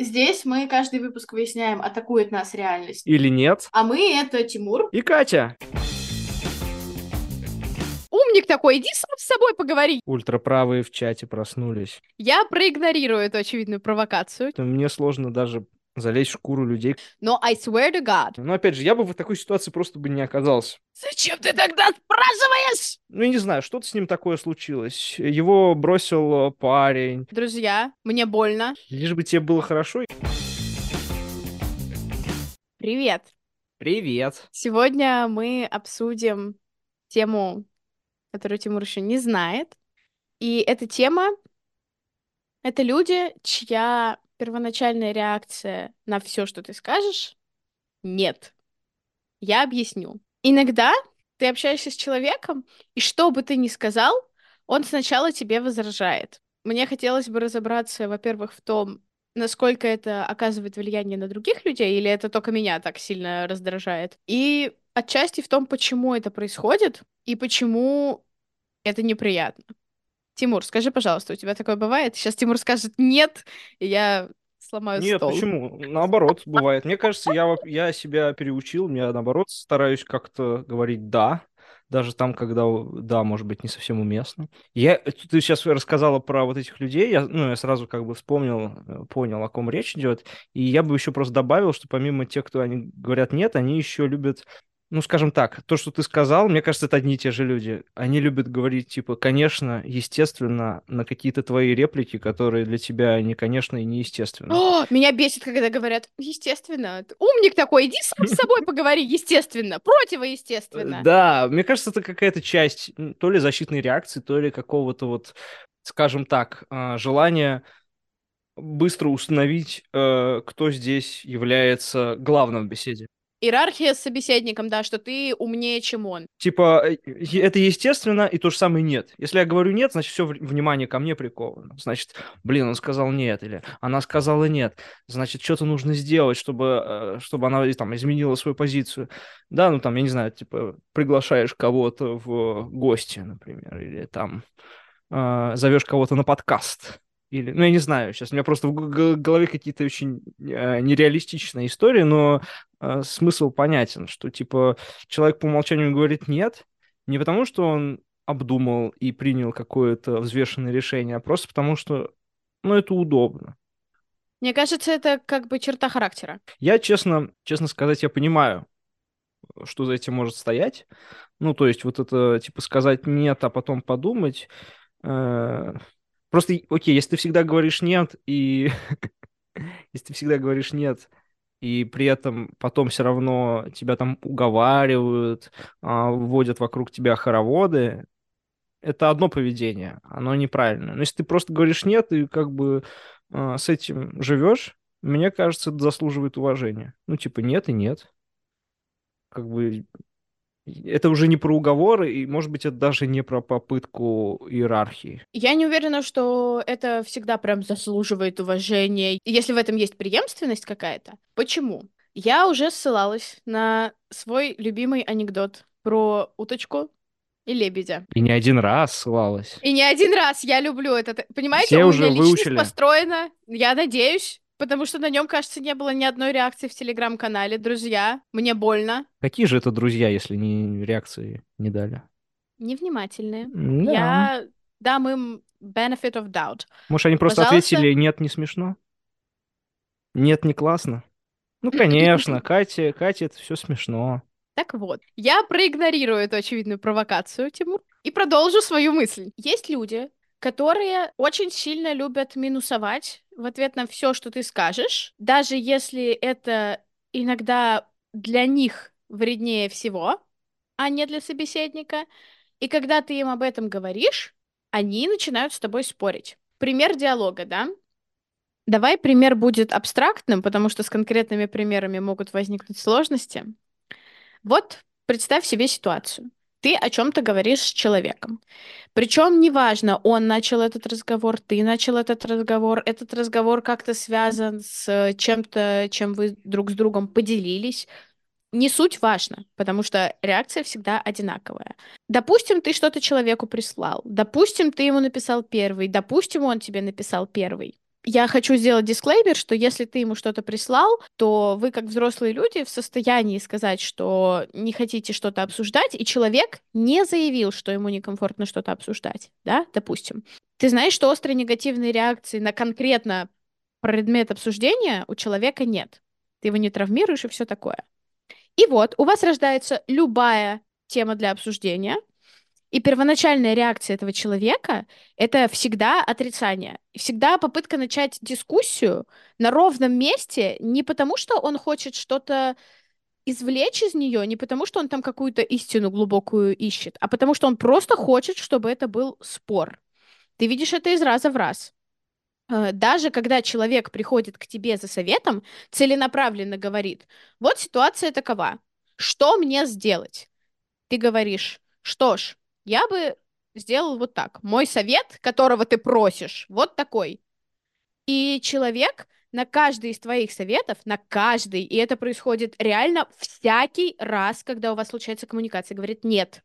Здесь мы каждый выпуск выясняем, атакует нас реальность. Или нет. А мы — это Тимур. И Катя. Умник такой, иди сам с собой поговори. Ультраправые в чате проснулись. Я проигнорирую эту очевидную провокацию. Мне сложно даже залезть в шкуру людей. Но I swear to God. Но опять же, я бы в такой ситуации просто бы не оказался. Зачем ты тогда спрашиваешь? Ну, я не знаю, что-то с ним такое случилось. Его бросил парень. Друзья, мне больно. Лишь бы тебе было хорошо. Привет. Привет. Сегодня мы обсудим тему, которую Тимур еще не знает. И эта тема — это люди, чья первоначальная реакция на все, что ты скажешь, нет. Я объясню. Иногда ты общаешься с человеком, и что бы ты ни сказал, он сначала тебе возражает. Мне хотелось бы разобраться, во-первых, в том, насколько это оказывает влияние на других людей, или это только меня так сильно раздражает. И отчасти в том, почему это происходит, и почему это неприятно. Тимур, скажи, пожалуйста, у тебя такое бывает? Сейчас Тимур скажет нет, и я сломаю Нет, стол. почему? Наоборот, бывает. Мне кажется, я, я себя переучил, я наоборот стараюсь как-то говорить «да», даже там, когда «да» может быть не совсем уместно. Я, ты сейчас рассказала про вот этих людей, я, ну, я сразу как бы вспомнил, э, понял, о ком речь идет, и я бы еще просто добавил, что помимо тех, кто они говорят «нет», они еще любят ну, скажем так, то, что ты сказал, мне кажется, это одни и те же люди. Они любят говорить, типа, конечно, естественно, на какие-то твои реплики, которые для тебя не конечно и не естественно. О, меня бесит, когда говорят, естественно. Умник такой, иди сам с собой поговори, естественно, противоестественно. Да, мне кажется, это какая-то часть то ли защитной реакции, то ли какого-то вот, скажем так, а, желания быстро установить, э, кто здесь является главным в беседе. Иерархия с собеседником, да, что ты умнее, чем он. Типа, э, это естественно, и то же самое нет. Если я говорю нет, значит, все внимание ко мне приковано. Значит, блин, он сказал нет, или она сказала нет. Значит, что-то нужно сделать, чтобы, э, чтобы она там изменила свою позицию. Да, ну там, я не знаю, типа, приглашаешь кого-то в гости, например, или там э, зовешь кого-то на подкаст или, ну, я не знаю, сейчас у меня просто в голове какие-то очень э, нереалистичные истории, но э, смысл понятен, что, типа, человек по умолчанию говорит «нет», не потому что он обдумал и принял какое-то взвешенное решение, а просто потому что, ну, это удобно. Мне кажется, это как бы черта характера. Я, честно, честно сказать, я понимаю, что за этим может стоять. Ну, то есть вот это, типа, сказать «нет», а потом подумать... Э Просто, окей, если ты всегда говоришь нет, и если ты всегда говоришь нет, и при этом потом все равно тебя там уговаривают, а, вводят вокруг тебя хороводы, это одно поведение, оно неправильное. Но если ты просто говоришь нет и как бы а, с этим живешь, мне кажется, это заслуживает уважения. Ну, типа, нет и нет. Как бы это уже не про уговоры, и, может быть, это даже не про попытку иерархии. Я не уверена, что это всегда прям заслуживает уважения, если в этом есть преемственность какая-то. Почему? Я уже ссылалась на свой любимый анекдот про уточку и лебедя. И не один раз ссылалась. И не один раз. Я люблю это. Понимаете, Все у уже меня личность выучили. построена. Я надеюсь, Потому что на нем, кажется, не было ни одной реакции в телеграм-канале. Друзья, мне больно. Какие же это друзья, если ни реакции не дали? Невнимательные. Да. Я дам им benefit of doubt. Может, они просто Пожалуйста. ответили «нет, не смешно»? «Нет, не классно»? Ну, конечно, Катя, Катя, это все смешно. Так вот, я проигнорирую эту очевидную провокацию, Тимур, и продолжу свою мысль. Есть люди, которые очень сильно любят минусовать в ответ на все, что ты скажешь, даже если это иногда для них вреднее всего, а не для собеседника. И когда ты им об этом говоришь, они начинают с тобой спорить. Пример диалога, да? Давай пример будет абстрактным, потому что с конкретными примерами могут возникнуть сложности. Вот представь себе ситуацию ты о чем-то говоришь с человеком. Причем неважно, он начал этот разговор, ты начал этот разговор, этот разговор как-то связан с чем-то, чем вы друг с другом поделились. Не суть важно, потому что реакция всегда одинаковая. Допустим, ты что-то человеку прислал, допустим, ты ему написал первый, допустим, он тебе написал первый. Я хочу сделать дисклеймер, что если ты ему что-то прислал, то вы, как взрослые люди, в состоянии сказать, что не хотите что-то обсуждать, и человек не заявил, что ему некомфортно что-то обсуждать, да, допустим. Ты знаешь, что острой негативной реакции на конкретно предмет обсуждения у человека нет. Ты его не травмируешь и все такое. И вот у вас рождается любая тема для обсуждения, и первоначальная реакция этого человека — это всегда отрицание. Всегда попытка начать дискуссию на ровном месте не потому, что он хочет что-то извлечь из нее, не потому, что он там какую-то истину глубокую ищет, а потому, что он просто хочет, чтобы это был спор. Ты видишь это из раза в раз. Э, даже когда человек приходит к тебе за советом, целенаправленно говорит, вот ситуация такова, что мне сделать? Ты говоришь, что ж, я бы сделал вот так. Мой совет, которого ты просишь, вот такой. И человек на каждый из твоих советов, на каждый, и это происходит реально всякий раз, когда у вас случается коммуникация, говорит нет.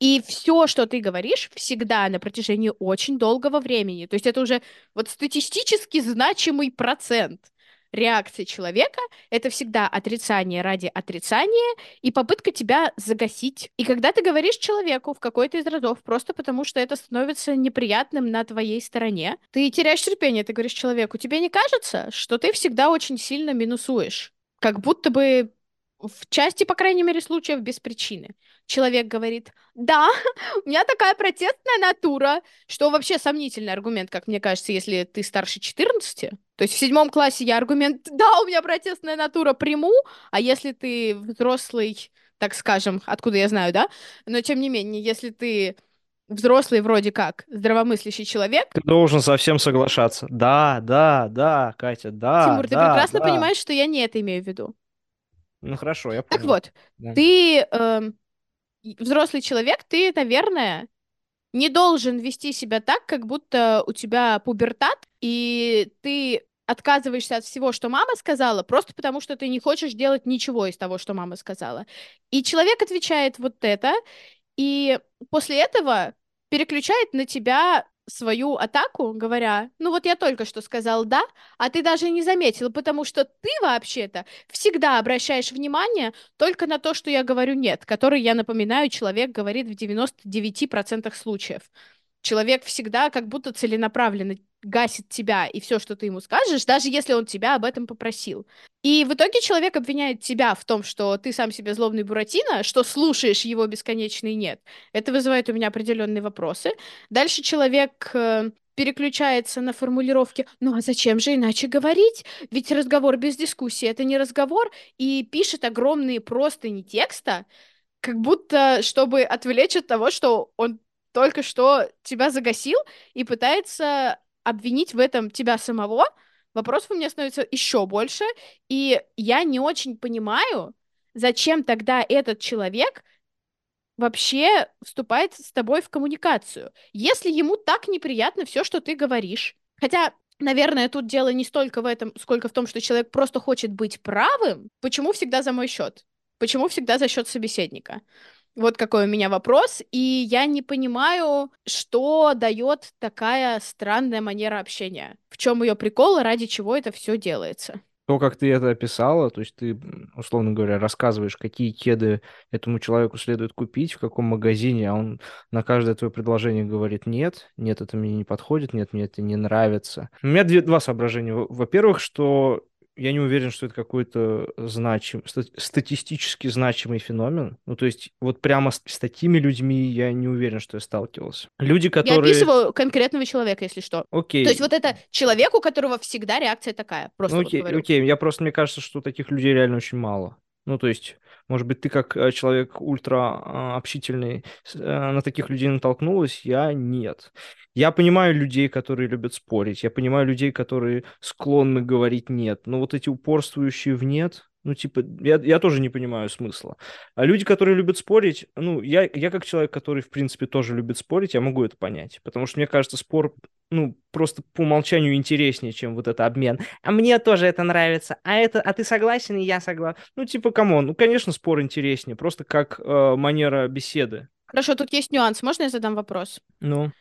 И все, что ты говоришь, всегда на протяжении очень долгого времени. То есть это уже вот статистически значимый процент реакция человека — это всегда отрицание ради отрицания и попытка тебя загасить. И когда ты говоришь человеку в какой-то из разов просто потому, что это становится неприятным на твоей стороне, ты теряешь терпение, ты говоришь человеку, тебе не кажется, что ты всегда очень сильно минусуешь? Как будто бы в части, по крайней мере, случаев без причины. Человек говорит, да, у меня такая протестная натура, что вообще сомнительный аргумент, как мне кажется, если ты старше 14. То есть в седьмом классе я аргумент, да, у меня протестная натура приму, а если ты взрослый, так скажем, откуда я знаю, да? Но тем не менее, если ты взрослый вроде как, здравомыслящий человек. Ты должен совсем соглашаться. Да, да, да, Катя, да. Тимур, да, ты прекрасно да. понимаешь, что я не это имею в виду. Ну хорошо, я понял. Так вот, Да. ты э, взрослый человек, ты, наверное, не должен вести себя так, как будто у тебя пубертат, и ты отказываешься от всего, что мама сказала, просто потому что ты не хочешь делать ничего из того, что мама сказала. И человек отвечает вот это, и после этого переключает на тебя свою атаку, говоря, ну вот я только что сказал «да», а ты даже не заметил, потому что ты вообще-то всегда обращаешь внимание только на то, что я говорю «нет», который, я напоминаю, человек говорит в 99% случаев. Человек всегда как будто целенаправленно гасит тебя и все, что ты ему скажешь, даже если он тебя об этом попросил. И в итоге человек обвиняет тебя в том, что ты сам себе злобный Буратино, что слушаешь его бесконечный нет. Это вызывает у меня определенные вопросы. Дальше человек э, переключается на формулировки «ну а зачем же иначе говорить? Ведь разговор без дискуссии — это не разговор», и пишет огромные простыни текста, как будто чтобы отвлечь от того, что он только что тебя загасил и пытается обвинить в этом тебя самого, вопросов у меня становится еще больше, и я не очень понимаю, зачем тогда этот человек вообще вступает с тобой в коммуникацию, если ему так неприятно все, что ты говоришь. Хотя, наверное, тут дело не столько в этом, сколько в том, что человек просто хочет быть правым. Почему всегда за мой счет? Почему всегда за счет собеседника? Вот какой у меня вопрос, и я не понимаю, что дает такая странная манера общения. В чем ее прикол, ради чего это все делается. То, как ты это описала, то есть ты, условно говоря, рассказываешь, какие кеды этому человеку следует купить, в каком магазине, а он на каждое твое предложение говорит «нет», «нет, это мне не подходит», «нет, мне это не нравится». У меня две, два соображения. Во- Во-первых, что я не уверен, что это какой-то значим, ста- статистически значимый феномен. Ну, то есть вот прямо с, с такими людьми я не уверен, что я сталкивался. Люди, Я которые... описываю конкретного человека, если что. Окей. То есть вот это человек, у которого всегда реакция такая. Просто Ну, вот окей, говорю. окей, я просто, мне кажется, что таких людей реально очень мало. Ну, то есть, может быть, ты как э, человек ультра а, общительный э, на таких людей натолкнулась, я нет. Я понимаю людей, которые любят спорить, я понимаю людей, которые склонны говорить нет, но вот эти упорствующие в нет, ну, типа, я, я тоже не понимаю смысла. А люди, которые любят спорить, ну, я, я как человек, который, в принципе, тоже любит спорить, я могу это понять, потому что, мне кажется, спор, ну, просто по умолчанию интереснее, чем вот это обмен а мне тоже это нравится, а это, а ты согласен, и я согласен. Ну, типа, come on, ну, конечно, спор интереснее, просто как э, манера беседы. Хорошо, тут есть нюанс. Можно я задам вопрос? Ну,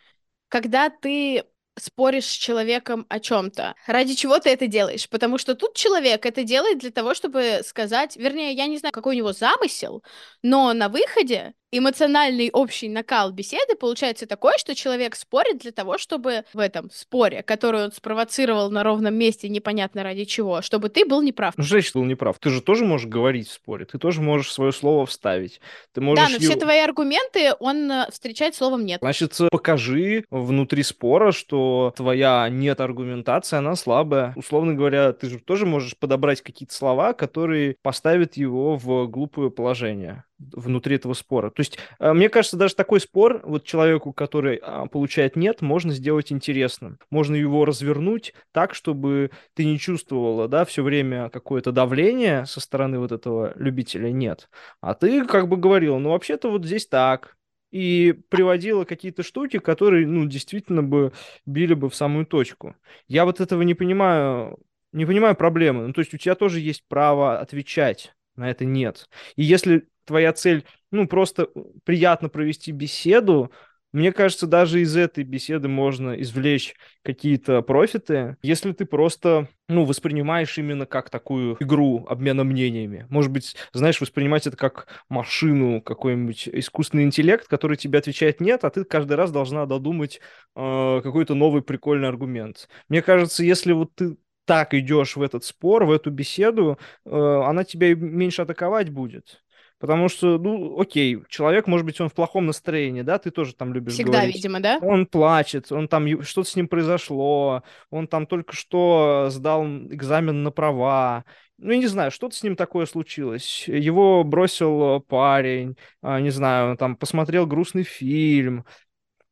Когда ты споришь с человеком о чем-то. Ради чего ты это делаешь? Потому что тут человек это делает для того, чтобы сказать, вернее, я не знаю, какой у него замысел, но на выходе эмоциональный общий накал беседы получается такой, что человек спорит для того, чтобы в этом споре, который он спровоцировал на ровном месте, непонятно ради чего, чтобы ты был неправ. Ну, значит был неправ? Ты же тоже можешь говорить в споре, ты тоже можешь свое слово вставить. Ты можешь да, но его... все твои аргументы он э, встречает словом «нет». Значит, покажи внутри спора, что твоя нет-аргументация, она слабая. Условно говоря, ты же тоже можешь подобрать какие-то слова, которые поставят его в глупое положение внутри этого спора. То есть, э, мне кажется, даже такой спор вот человеку, который а, получает нет, можно сделать интересным. Можно его развернуть так, чтобы ты не чувствовала, да, все время какое-то давление со стороны вот этого любителя нет. А ты как бы говорил, ну, вообще-то вот здесь так, и приводила какие-то штуки, которые, ну, действительно бы били бы в самую точку. Я вот этого не понимаю, не понимаю проблемы. Ну, то есть у тебя тоже есть право отвечать на это нет. И если твоя цель, ну, просто приятно провести беседу, мне кажется, даже из этой беседы можно извлечь какие-то профиты, если ты просто, ну, воспринимаешь именно как такую игру обмена мнениями. Может быть, знаешь, воспринимать это как машину, какой-нибудь искусственный интеллект, который тебе отвечает нет, а ты каждый раз должна додумать э, какой-то новый прикольный аргумент. Мне кажется, если вот ты так идешь в этот спор, в эту беседу, э, она тебя меньше атаковать будет. Потому что, ну, окей, человек, может быть, он в плохом настроении, да, ты тоже там любишь Всегда, говорить. видимо, да? Он плачет, он там, что-то с ним произошло, он там только что сдал экзамен на права, ну, я не знаю, что-то с ним такое случилось. Его бросил парень, а, не знаю, он там посмотрел грустный фильм.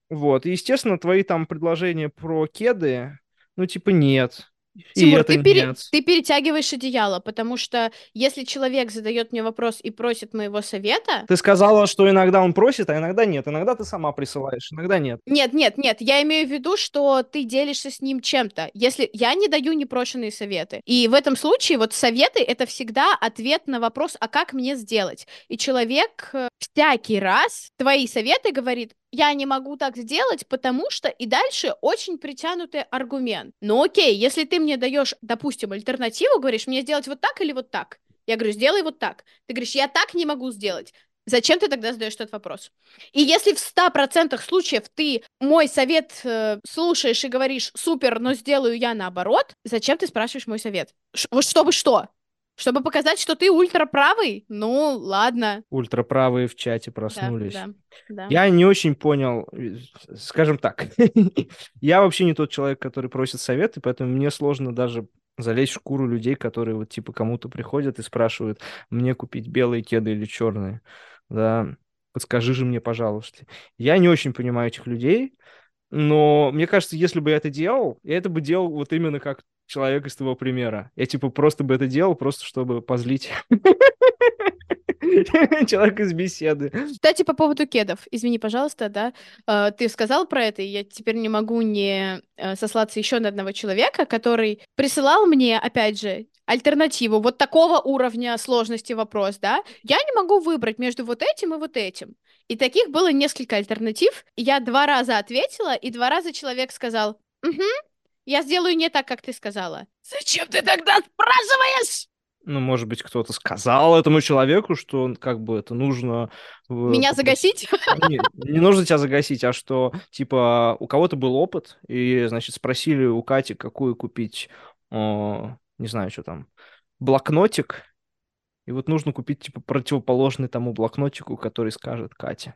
Вот, и, естественно, твои там предложения про кеды, ну, типа, нет. Тимур, ты, пере... ты перетягиваешь одеяло, потому что если человек задает мне вопрос и просит моего совета... Ты сказала, что иногда он просит, а иногда нет. Иногда ты сама присылаешь, иногда нет. Нет, нет, нет. Я имею в виду, что ты делишься с ним чем-то. Если я не даю непрошенные советы. И в этом случае вот советы — это всегда ответ на вопрос, а как мне сделать? И человек э, всякий раз твои советы говорит, я не могу так сделать, потому что и дальше очень притянутый аргумент. Ну окей, если ты мне даешь, допустим, альтернативу, говоришь, мне сделать вот так или вот так. Я говорю, сделай вот так. Ты говоришь, я так не могу сделать. Зачем ты тогда задаешь этот вопрос? И если в 100% случаев ты мой совет э, слушаешь и говоришь, супер, но сделаю я наоборот, зачем ты спрашиваешь мой совет? Ш- вот чтобы что? Чтобы показать, что ты ультраправый? Ну, ладно. Ультраправые в чате проснулись. Да, да, да. Я не очень понял, скажем так, я вообще не тот человек, который просит советы, поэтому мне сложно даже залезть в шкуру людей, которые вот типа кому-то приходят и спрашивают, мне купить белые кеды или черные. Да, подскажи же мне, пожалуйста. Я не очень понимаю этих людей, но мне кажется, если бы я это делал, я это бы делал вот именно как человек из твоего примера. Я типа просто бы это делал, просто чтобы позлить человек из беседы. Кстати, по поводу кедов, извини, пожалуйста, да, э, ты сказал про это, и я теперь не могу не э, сослаться еще на одного человека, который присылал мне, опять же, альтернативу вот такого уровня сложности вопрос, да, я не могу выбрать между вот этим и вот этим. И таких было несколько альтернатив. Я два раза ответила, и два раза человек сказал, угу, я сделаю не так, как ты сказала. Зачем ты тогда спрашиваешь? Ну, может быть, кто-то сказал этому человеку, что он как бы это нужно... Меня загасить? Не, не нужно тебя загасить, а что, типа, у кого-то был опыт, и, значит, спросили у Кати, какую купить, о, не знаю, что там, блокнотик, и вот нужно купить, типа, противоположный тому блокнотику, который скажет Катя.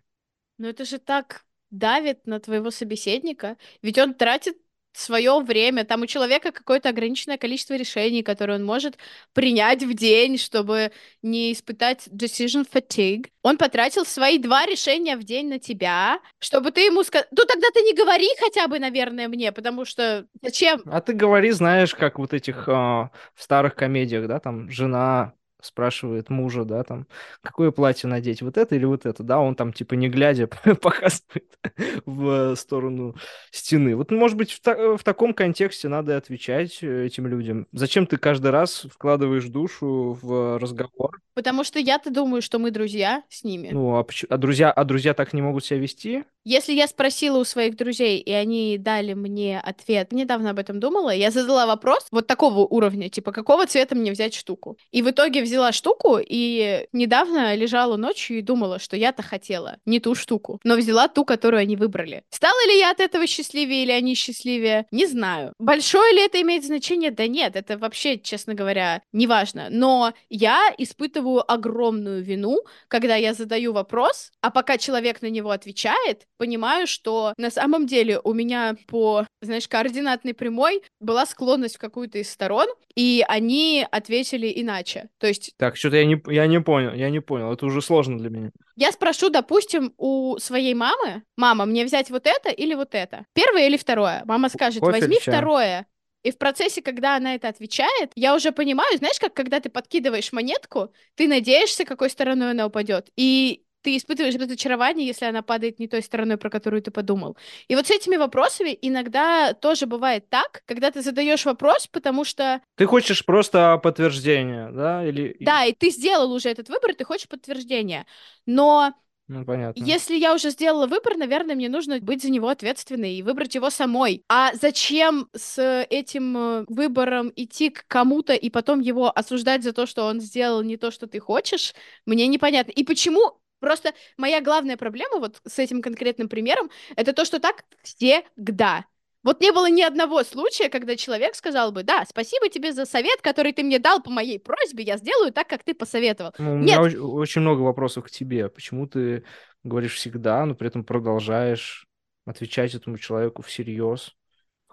Ну, это же так давит на твоего собеседника, ведь он тратит свое время. Там у человека какое-то ограниченное количество решений, которые он может принять в день, чтобы не испытать decision fatigue. Он потратил свои два решения в день на тебя, чтобы ты ему сказал... Ну тогда ты не говори хотя бы, наверное, мне, потому что зачем? А ты говори, знаешь, как вот этих э, в старых комедиях, да, там жена спрашивает мужа, да, там, какое платье надеть, вот это или вот это, да, он там, типа, не глядя, показывает в сторону стены. Вот, может быть, в, та- в таком контексте надо отвечать э, этим людям. Зачем ты каждый раз вкладываешь душу в разговор? Потому что я-то думаю, что мы друзья с ними. Ну, а, поч- а друзья, а друзья так не могут себя вести? Если я спросила у своих друзей, и они дали мне ответ, недавно об этом думала, я задала вопрос вот такого уровня, типа, какого цвета мне взять штуку? И в итоге взяла штуку, и недавно лежала ночью и думала, что я-то хотела не ту штуку, но взяла ту, которую они выбрали. Стала ли я от этого счастливее или они счастливее? Не знаю. Большое ли это имеет значение? Да нет, это вообще, честно говоря, не важно. Но я испытываю огромную вину, когда я задаю вопрос, а пока человек на него отвечает, понимаю, что на самом деле у меня по, знаешь, координатной прямой была склонность в какую-то из сторон, и они ответили иначе. То есть Так, что-то я не, я не понял, я не понял, это уже сложно для меня. я спрошу, допустим, у своей мамы, мама, мне взять вот это или вот это? Первое или второе? Мама скажет, Кофе возьми чай?» второе. И в процессе, когда она это отвечает, я уже понимаю, знаешь, как когда ты подкидываешь монетку, ты надеешься, какой стороной она упадет. И ты испытываешь разочарование, если она падает не той стороной, про которую ты подумал. И вот с этими вопросами иногда тоже бывает так, когда ты задаешь вопрос, потому что, Ты хочешь просто подтверждение, да? Или... да, и ты сделал уже этот выбор, ты хочешь подтверждения. Но Ну, понятно. Если я уже сделала выбор, наверное, мне нужно быть за него ответственной и выбрать его самой. А зачем с этим э, выбором идти к кому-то и потом его осуждать за то, что он сделал не то, что ты хочешь, мне непонятно. И почему Просто моя главная проблема вот с этим конкретным примером, это то, что так всегда. Вот не было ни одного случая, когда человек сказал бы, да, спасибо тебе за совет, который ты мне дал по моей просьбе, я сделаю так, как ты посоветовал. Ну, у меня Нет. очень, очень много вопросов к тебе. Почему ты говоришь всегда, но при этом продолжаешь отвечать этому человеку всерьез,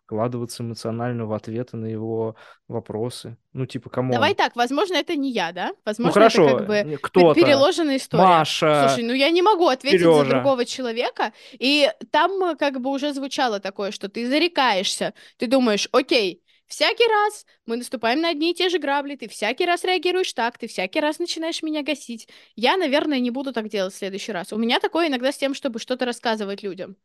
вкладываться эмоционально в ответы на его вопросы? Ну, типа, кому? Давай так, возможно, это не я, да? Возможно, Ну, хорошо, это как бы не- кто-то. переложенная история. Маша, Слушай, ну я не могу ответить за Серёжа. другого человека, и там э, как бы уже звучало такое, что ты зарекаешься, ты думаешь, окей, всякий раз мы наступаем на одни и те же грабли, ты всякий раз реагируешь так, ты всякий раз начинаешь меня гасить. Я, наверное, не буду так делать в следующий раз. У меня такое иногда с тем, чтобы что-то рассказывать людям.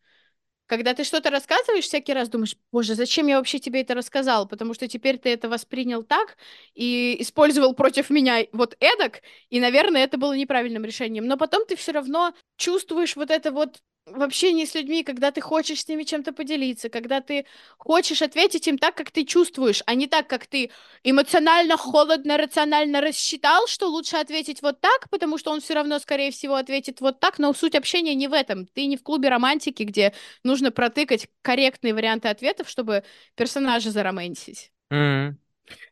Когда ты что-то рассказываешь, всякий раз думаешь, боже, зачем я вообще тебе это рассказал? Потому что теперь ты это воспринял так и использовал против меня вот эдак, и, наверное, это было неправильным решением. Но потом ты все равно чувствуешь вот это вот в общении с людьми, когда ты хочешь с ними чем-то поделиться, когда ты хочешь ответить им так, как ты чувствуешь, а не так, как ты эмоционально, холодно, рационально рассчитал, что лучше ответить вот так, потому что он все равно, скорее всего, ответит вот так, но суть общения не в этом. Ты не в клубе романтики, где нужно протыкать корректные варианты ответов, чтобы персонажа заромантить. М.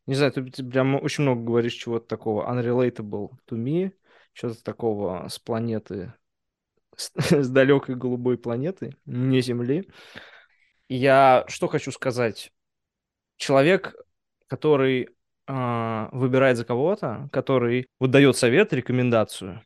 Не знаю, ты, ты прям очень много говоришь чего-то такого unrelatable to me, что-то такого с планеты, с, далекой голубой планеты, не Земли. Я что хочу сказать? Человек, который а, выбирает за кого-то, который вот дает совет, рекомендацию,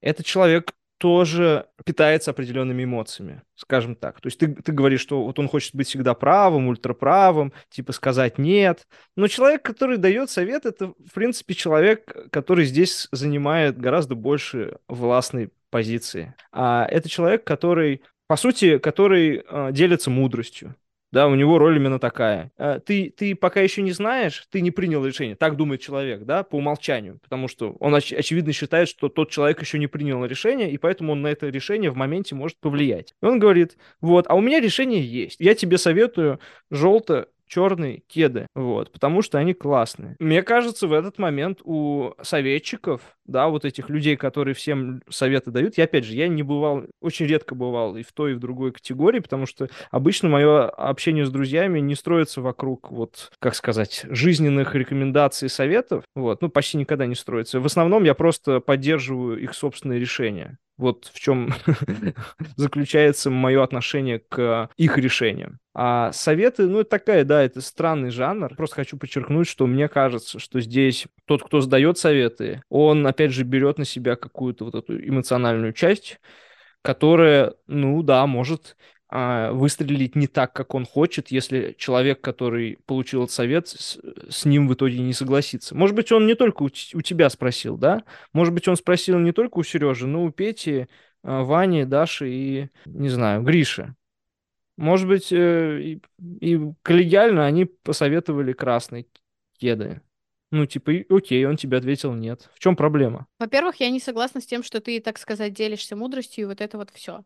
этот человек тоже питается определенными эмоциями, скажем так. То есть ты, ты говоришь, что вот он хочет быть всегда правым, ультраправым, типа сказать нет. Но человек, который дает совет, это, в принципе, человек, который здесь занимает гораздо больше властной позиции. А это человек, который, по сути, который э, делится мудростью. Да, у него роль именно такая. Э, Ты, ты пока еще не знаешь, ты не принял решение. Так думает человек, да, по умолчанию. Потому что он, оч- очевидно, считает, что тот человек еще не принял решение, и поэтому он на это решение в моменте может повлиять. И он говорит, вот, а у меня решение есть. Я тебе советую желто черные кеды, вот, потому что они классные. Мне кажется, в этот момент у советчиков, да, вот этих людей, которые всем советы дают, я, опять же, я не бывал, очень редко бывал и в той, и в другой категории, потому что обычно мое общение с друзьями не строится вокруг, вот, как сказать, жизненных рекомендаций и советов, вот, ну, почти никогда не строится. В основном я просто поддерживаю их собственные решения. Вот в чем заключается мое отношение к их решениям. А советы, ну, это такая, да, это странный жанр. Просто хочу подчеркнуть, что мне кажется, что здесь тот, кто сдает советы, он, опять же, берет на себя какую-то вот эту эмоциональную часть, которая, ну, да, может выстрелить не так, как он хочет, если человек, который получил этот совет, с, с ним в итоге не согласится. Может быть, он не только у, у тебя спросил, да? Может быть, он спросил не только у Сережи, но у Пети, а, Вани, Даши и, не знаю, Гриши. Может быть, э, и, и коллегиально они посоветовали красные кеды. Ну, типа, окей, он тебе ответил нет. В чем проблема? Во-первых, я не согласна с тем, что ты, так сказать, делишься мудростью и вот это вот все.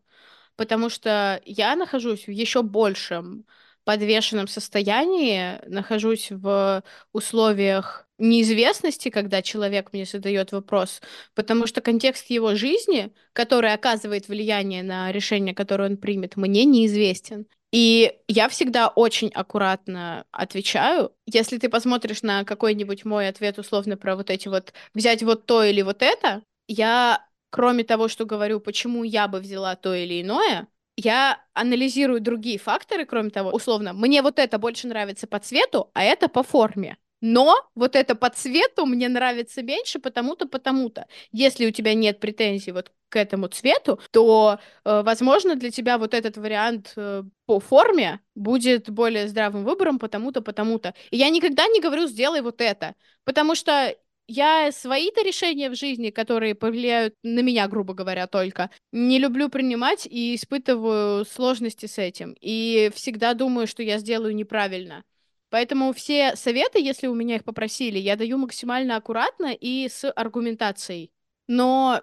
Потому что я нахожусь в еще большем подвешенном состоянии, нахожусь в условиях неизвестности, когда человек мне задает вопрос, потому что контекст его жизни, который оказывает влияние на решение, которое он примет, мне неизвестен. И я всегда очень аккуратно отвечаю. Если ты посмотришь на какой-нибудь мой ответ условно про вот эти вот взять вот то или вот это, я, кроме того, что говорю, почему я бы взяла то или иное, я анализирую другие факторы, кроме того, условно, мне вот это больше нравится по цвету, а это по форме. Но вот это по цвету мне нравится меньше потому-то, потому-то. Если у тебя нет претензий вот к этому цвету, то, э, возможно, для тебя вот этот вариант э, по форме будет более здравым выбором потому-то, потому-то. И я никогда не говорю «сделай вот это», потому что я свои-то решения в жизни, которые повлияют на меня, грубо говоря, только, не люблю принимать и испытываю сложности с этим. И всегда думаю, что я сделаю неправильно. Поэтому все советы, если у меня их попросили, я даю максимально аккуратно и с аргументацией. Но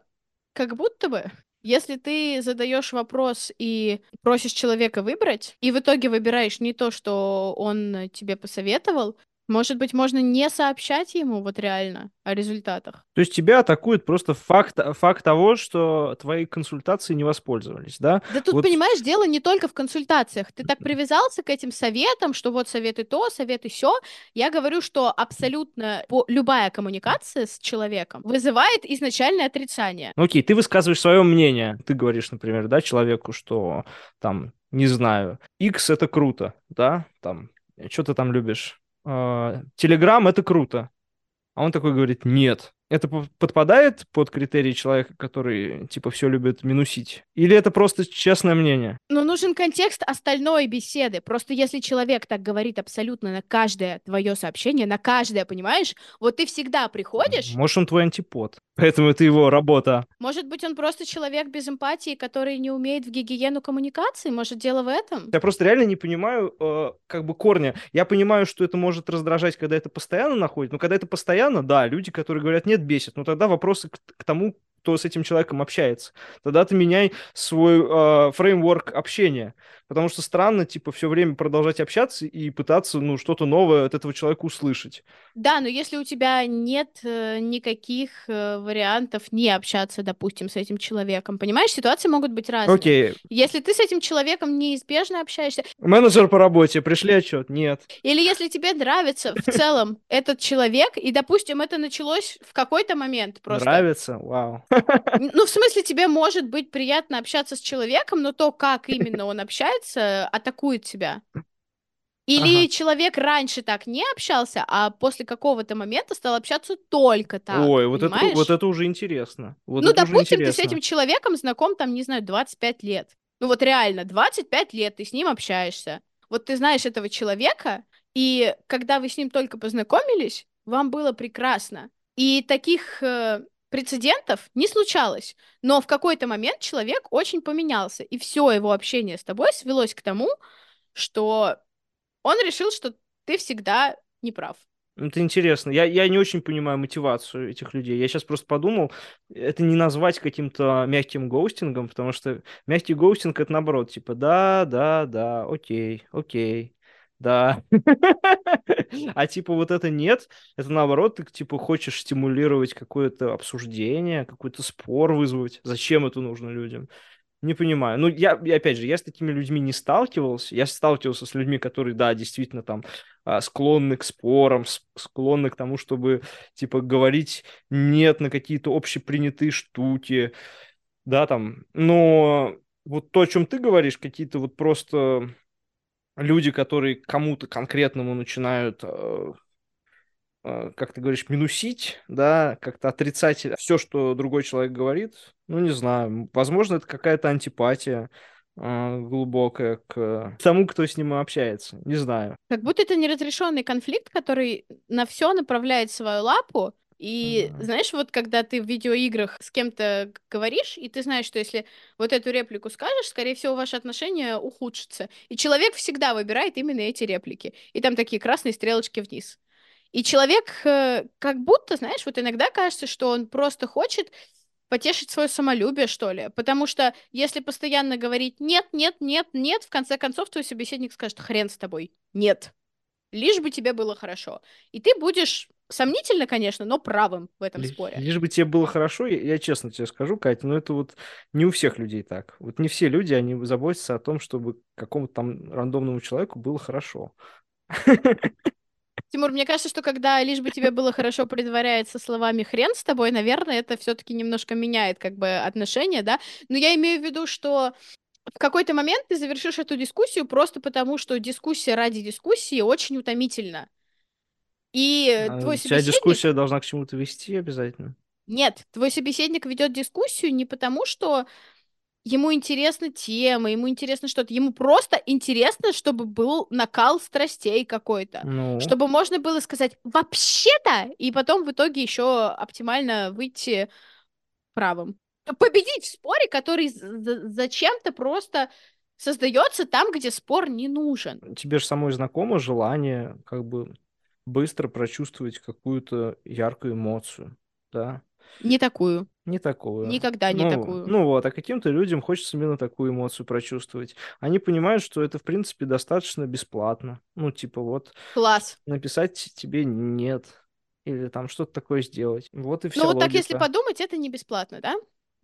как будто бы, если ты задаешь вопрос и просишь человека выбрать, и в итоге выбираешь не то, что он тебе посоветовал, может быть, можно не сообщать ему вот реально о результатах. То есть тебя атакует просто факт, факт того, что твои консультации не воспользовались, да? Да тут, вот... понимаешь, дело не только в консультациях. Ты так привязался к этим советам, что вот советы то, советы все. Я говорю, что абсолютно любая коммуникация с человеком вызывает изначальное отрицание. Ну, окей, ты высказываешь свое мнение. Ты говоришь, например, да, человеку, что там, не знаю, X это круто, да, там, что ты там любишь? Телеграм это круто. А он такой говорит, нет. Это подпадает под критерии человека, который, типа, все любит минусить? Или это просто честное мнение? Ну, нужен контекст остальной беседы. Просто если человек так говорит абсолютно на каждое твое сообщение, на каждое, понимаешь? Вот ты всегда приходишь... Может, он твой антипод. Поэтому это его работа. Может быть, он просто человек без эмпатии, который не умеет в гигиену коммуникации? Может, дело в этом? Я просто реально не понимаю, э, как бы, корня. Я понимаю, что это может раздражать, когда это постоянно находит, но когда это постоянно, да, люди, которые говорят, нет, бесит. Но тогда вопросы к, к тому, кто с этим человеком общается. Тогда ты меняй свой э, фреймворк общения. Потому что странно, типа, все время продолжать общаться и пытаться, ну, что-то новое от этого человека услышать. Да, но если у тебя нет э, никаких э, вариантов не общаться, допустим, с этим человеком, понимаешь, ситуации могут быть разные. Окей. Если ты с этим человеком неизбежно общаешься... Менеджер по работе, пришли отчет, нет. Или если тебе нравится в целом этот человек, и, допустим, это началось в какой-то момент просто... Нравится? Вау. Ну, в смысле, тебе может быть приятно общаться с человеком, но то, как именно он общается, атакует тебя. Или ага. человек раньше так не общался, а после какого-то момента стал общаться только так. Ой, вот это, вот это уже интересно. Вот ну, допустим, интересно. ты с этим человеком знаком, там, не знаю, 25 лет. Ну вот реально, 25 лет ты с ним общаешься. Вот ты знаешь этого человека, и когда вы с ним только познакомились, вам было прекрасно. И таких э, прецедентов не случалось, но в какой-то момент человек очень поменялся, и все его общение с тобой свелось к тому, что он решил, что ты всегда не прав. Это интересно. Я, я не очень понимаю мотивацию этих людей. Я сейчас просто подумал, это не назвать каким-то мягким гоустингом, потому что мягкий гоустинг это наоборот, типа да, да, да, окей, окей, да. А типа вот это нет, это наоборот, ты типа хочешь стимулировать какое-то обсуждение, какой-то спор вызвать. Зачем это нужно людям? Не понимаю. Ну, я, опять же, я с такими людьми не сталкивался. Я сталкивался с людьми, которые, да, действительно там а, склонны к спорам, склонны к тому, чтобы, типа, говорить нет на какие-то общепринятые штуки, да, там. Но вот то, о чем ты говоришь, какие-то вот просто люди, которые кому-то конкретному начинают, э, э, как ты говоришь, минусить, да, как-то отрицать все, что другой человек говорит, ну, не знаю, возможно, это какая-то антипатия, а, глубокое к тому, кто с ним общается. Не знаю. Как будто это неразрешенный конфликт, который на все направляет свою лапу. И Ага. знаешь, вот когда ты в видеоиграх с кем-то говоришь, и ты знаешь, что если вот эту реплику скажешь, скорее всего, ваши отношения ухудшатся. И человек всегда выбирает именно эти реплики. И там такие красные стрелочки вниз. И человек э, как будто, знаешь, вот иногда кажется, что он просто хочет потешить свое самолюбие, что ли. Потому что если постоянно говорить нет, нет, нет, нет, в конце концов твой собеседник скажет хрен с тобой. Нет. Лишь бы тебе было хорошо. И ты будешь сомнительно, конечно, но правым в этом споре. Лишь бы тебе было хорошо, я, я честно тебе скажу, Катя, но это вот не у всех людей так. Вот не все люди, они заботятся о том, чтобы какому-то там рандомному человеку было хорошо. Тимур, мне кажется, что когда лишь бы тебе было хорошо предваряется словами хрен с тобой, наверное, это все-таки немножко меняет как бы отношения, да. Но я имею в виду, что в какой-то момент ты завершишь эту дискуссию просто потому, что дискуссия ради дискуссии очень утомительна. И А твой собеседник... дискуссия должна к чему-то вести обязательно. Нет, твой собеседник ведет дискуссию не потому, что ему интересна тема, ему интересно что-то, ему просто интересно, чтобы был накал страстей какой-то, Ну, чтобы можно было сказать вообще-то, и потом в итоге еще оптимально выйти правым. Победить в споре, который зачем-то просто создается там, где спор не нужен. тебе же самой знакомо желание как бы быстро прочувствовать какую-то яркую эмоцию, да? Не такую. Не такую. Никогда не ну, такую. Ну вот, а каким-то людям хочется именно такую эмоцию прочувствовать. Они понимают, что это, в принципе, достаточно бесплатно. Ну, типа, вот, Класс. написать тебе нет. Или там что-то такое сделать. Вот и вся Ну вот так, если логика. подумать, это не бесплатно, да?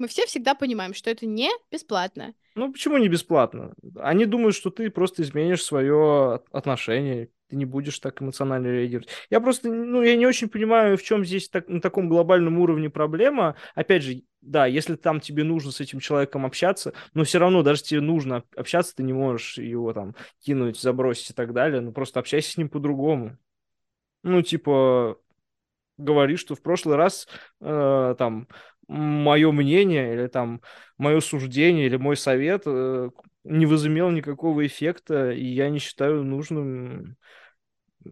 Мы все всегда понимаем, что это не бесплатно. Ну, почему не бесплатно? Они думают, что ты просто изменишь свое отношение, ты не будешь так эмоционально реагировать. Я просто, ну, я не очень понимаю, в чем здесь так, на таком глобальном уровне проблема. Опять же, да, если там тебе нужно с этим человеком общаться, но все равно, даже тебе нужно общаться, ты не можешь его там кинуть, забросить и так далее, ну, просто общайся с ним по-другому. Ну, типа, говори, что в прошлый раз э, там мое мнение или там мое суждение или мой совет э, не возымел никакого эффекта, и я не считаю нужным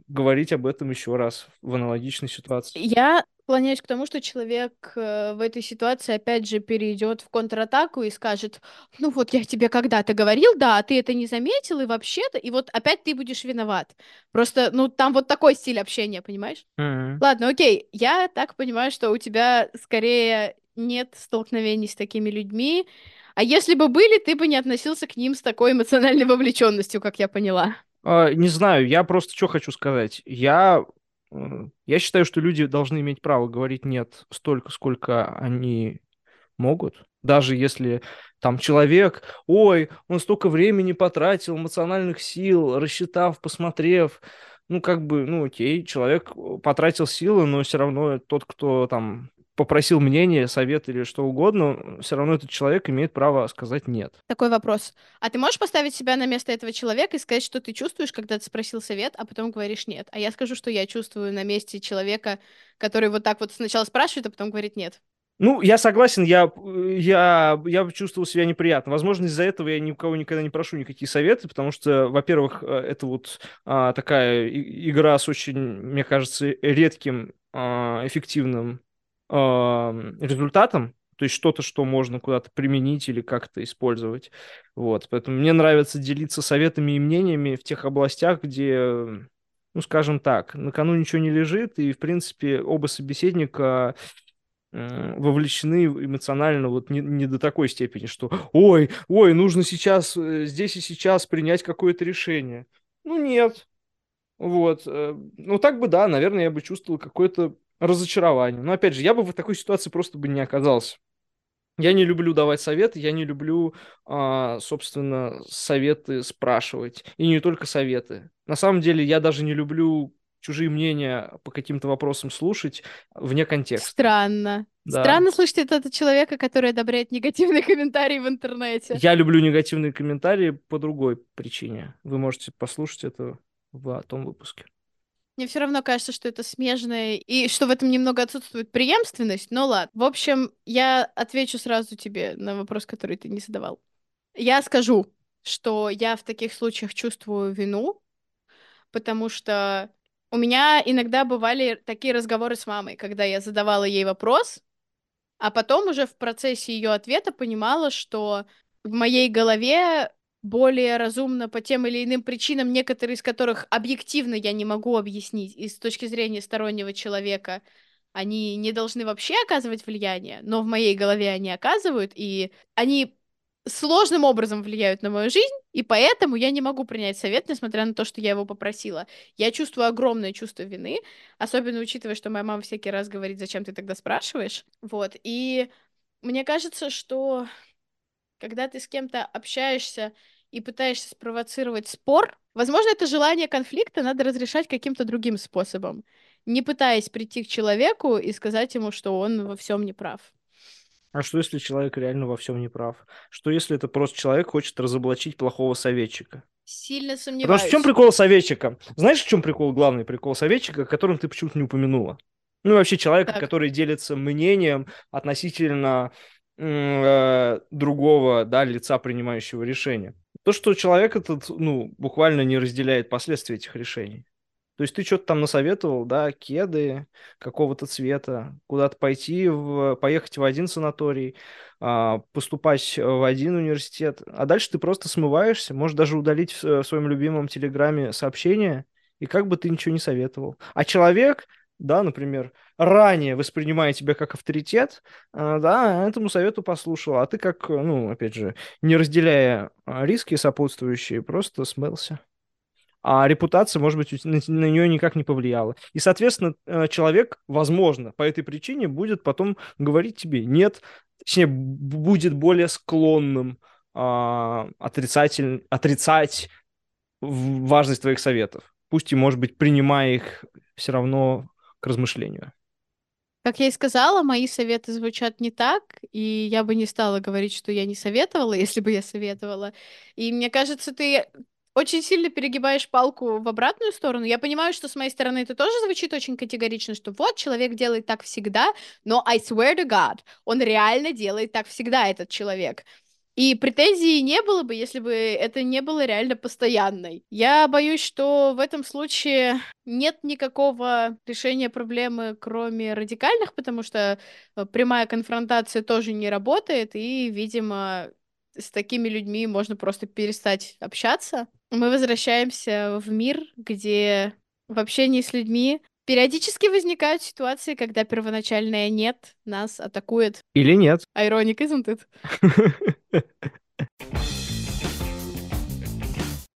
говорить об этом еще раз в аналогичной ситуации. Я склоняюсь к тому, что человек э, в этой ситуации опять же перейдет в контратаку и скажет, ну вот я тебе когда-то говорил, да, а ты это не заметил, и вообще-то, и вот опять ты будешь виноват. Просто, ну, там вот такой стиль общения, понимаешь? Мгм. Ладно, окей, я так понимаю, что у тебя скорее нет столкновений с такими людьми, а если бы были, ты бы не относился к ним с такой эмоциональной вовлеченностью, как я поняла. А, Не знаю, я просто что хочу сказать. Я, я считаю, что люди должны иметь право говорить нет столько, сколько они могут. Даже если там человек, ой, он столько времени потратил, эмоциональных сил, рассчитав, посмотрев. Ну, как бы, ну, окей, человек э, потратил силы, но все равно тот, кто там попросил мнение, совет или что угодно, все равно этот человек имеет право сказать нет. Такой вопрос. А ты можешь поставить себя на место этого человека и сказать, что ты чувствуешь, когда ты спросил совет, а потом говоришь нет? А я скажу, что я чувствую на месте человека, который вот так вот сначала спрашивает, а потом говорит нет. Ну, я согласен, я, я, я чувствовал себя неприятно. Возможно, из-за этого я ни у кого никогда не прошу никакие советы, потому что, во-первых, э, это вот а, такая игра с очень, мне кажется, редким а, эффективным результатом, то есть что-то, что можно куда-то применить или как-то использовать. Вот, поэтому мне нравится делиться советами и мнениями в тех областях, где, ну, скажем так, на кону ничего не лежит, и, в принципе, оба собеседника вовлечены эмоционально вот не, не до такой степени, что ой, ой, нужно сейчас, э, здесь и сейчас принять какое-то решение. Ну, нет. Вот. э, Ну, так бы, да, наверное, я бы чувствовал какое-то разочарование. Но, опять же, я бы в такой ситуации просто бы не оказался. Я не люблю давать советы, я не люблю, а, собственно, советы спрашивать. И не только советы. На самом деле, я даже не люблю чужие мнения по каким-то вопросам слушать вне контекста. Странно. Да. Странно слышать это от человека, который одобряет негативные комментарии в интернете. Я люблю негативные комментарии по другой причине. Вы можете послушать это в том выпуске. Мне все равно кажется, что это смежное, и что в этом немного отсутствует преемственность, но ладно. В общем, я отвечу сразу тебе на вопрос, который ты не задавал. Я скажу, что я в таких случаях чувствую вину, потому что у меня иногда бывали такие разговоры с мамой, когда я задавала ей вопрос, а потом уже в процессе ее ответа понимала, что в моей голове более разумно по тем или иным причинам, некоторые из которых объективно я не могу объяснить, и с точки зрения стороннего человека они не должны вообще оказывать влияние, но в моей голове они оказывают, и они сложным образом влияют на мою жизнь, и поэтому я не могу принять совет, несмотря на то, что я его попросила. Я чувствую огромное чувство вины, особенно учитывая, что моя мама всякий раз говорит, зачем ты тогда спрашиваешь. Вот, и мне кажется, что когда ты с кем-то общаешься и пытаешься спровоцировать спор, возможно, это желание конфликта надо разрешать каким-то другим способом, не пытаясь прийти к человеку и сказать ему, что он во всем не прав. А что, если человек реально во всем не прав? Что, если это просто человек хочет разоблачить плохого советчика? Сильно сомневаюсь. Потому что в чем прикол советчика? Знаешь, в чем прикол, главный прикол советчика, о котором ты почему-то не упомянула? Ну, вообще человека, так. который делится мнением относительно другого, да, лица, принимающего решение. То, что человек этот, ну, буквально не разделяет последствия этих решений. То есть ты что-то там насоветовал, да, кеды какого-то цвета, куда-то пойти, в, поехать в один санаторий, а, поступать в один университет, а дальше ты просто смываешься, можешь даже удалить в, в своем любимом телеграме сообщение, и как бы ты ничего не советовал. А человек, да, например, ранее воспринимая тебя как авторитет, а, да, этому совету послушал, а ты как, ну, опять же, не разделяя а, риски сопутствующие, просто смылся а репутация, может быть, на, нее никак не повлияла. И, соответственно, э, человек, возможно, по этой причине будет потом говорить тебе нет, точнее, будет более склонным а, отрицатель, отрицать важность твоих советов. Пусть и, может быть, принимая их все равно к размышлению. Как я и сказала, мои советы звучат не так, и я бы не стала говорить, что я не советовала, если бы я советовала. И мне кажется, ты очень сильно перегибаешь палку в обратную сторону. Я понимаю, что с моей стороны это тоже звучит очень категорично, что вот человек делает так всегда, но I swear to God, он реально делает так всегда, этот человек. И претензий не было бы, если бы это не было реально постоянной. Я боюсь, что в этом случае нет никакого решения проблемы, кроме радикальных, потому что э, прямая конфронтация тоже не работает, и, видимо, с такими людьми можно просто перестать общаться. Мы возвращаемся в мир, где в общении с людьми периодически возникают ситуации, когда первоначальное «нет» нас атакует. Или нет. Ironic, isn't it? Ha ha ha.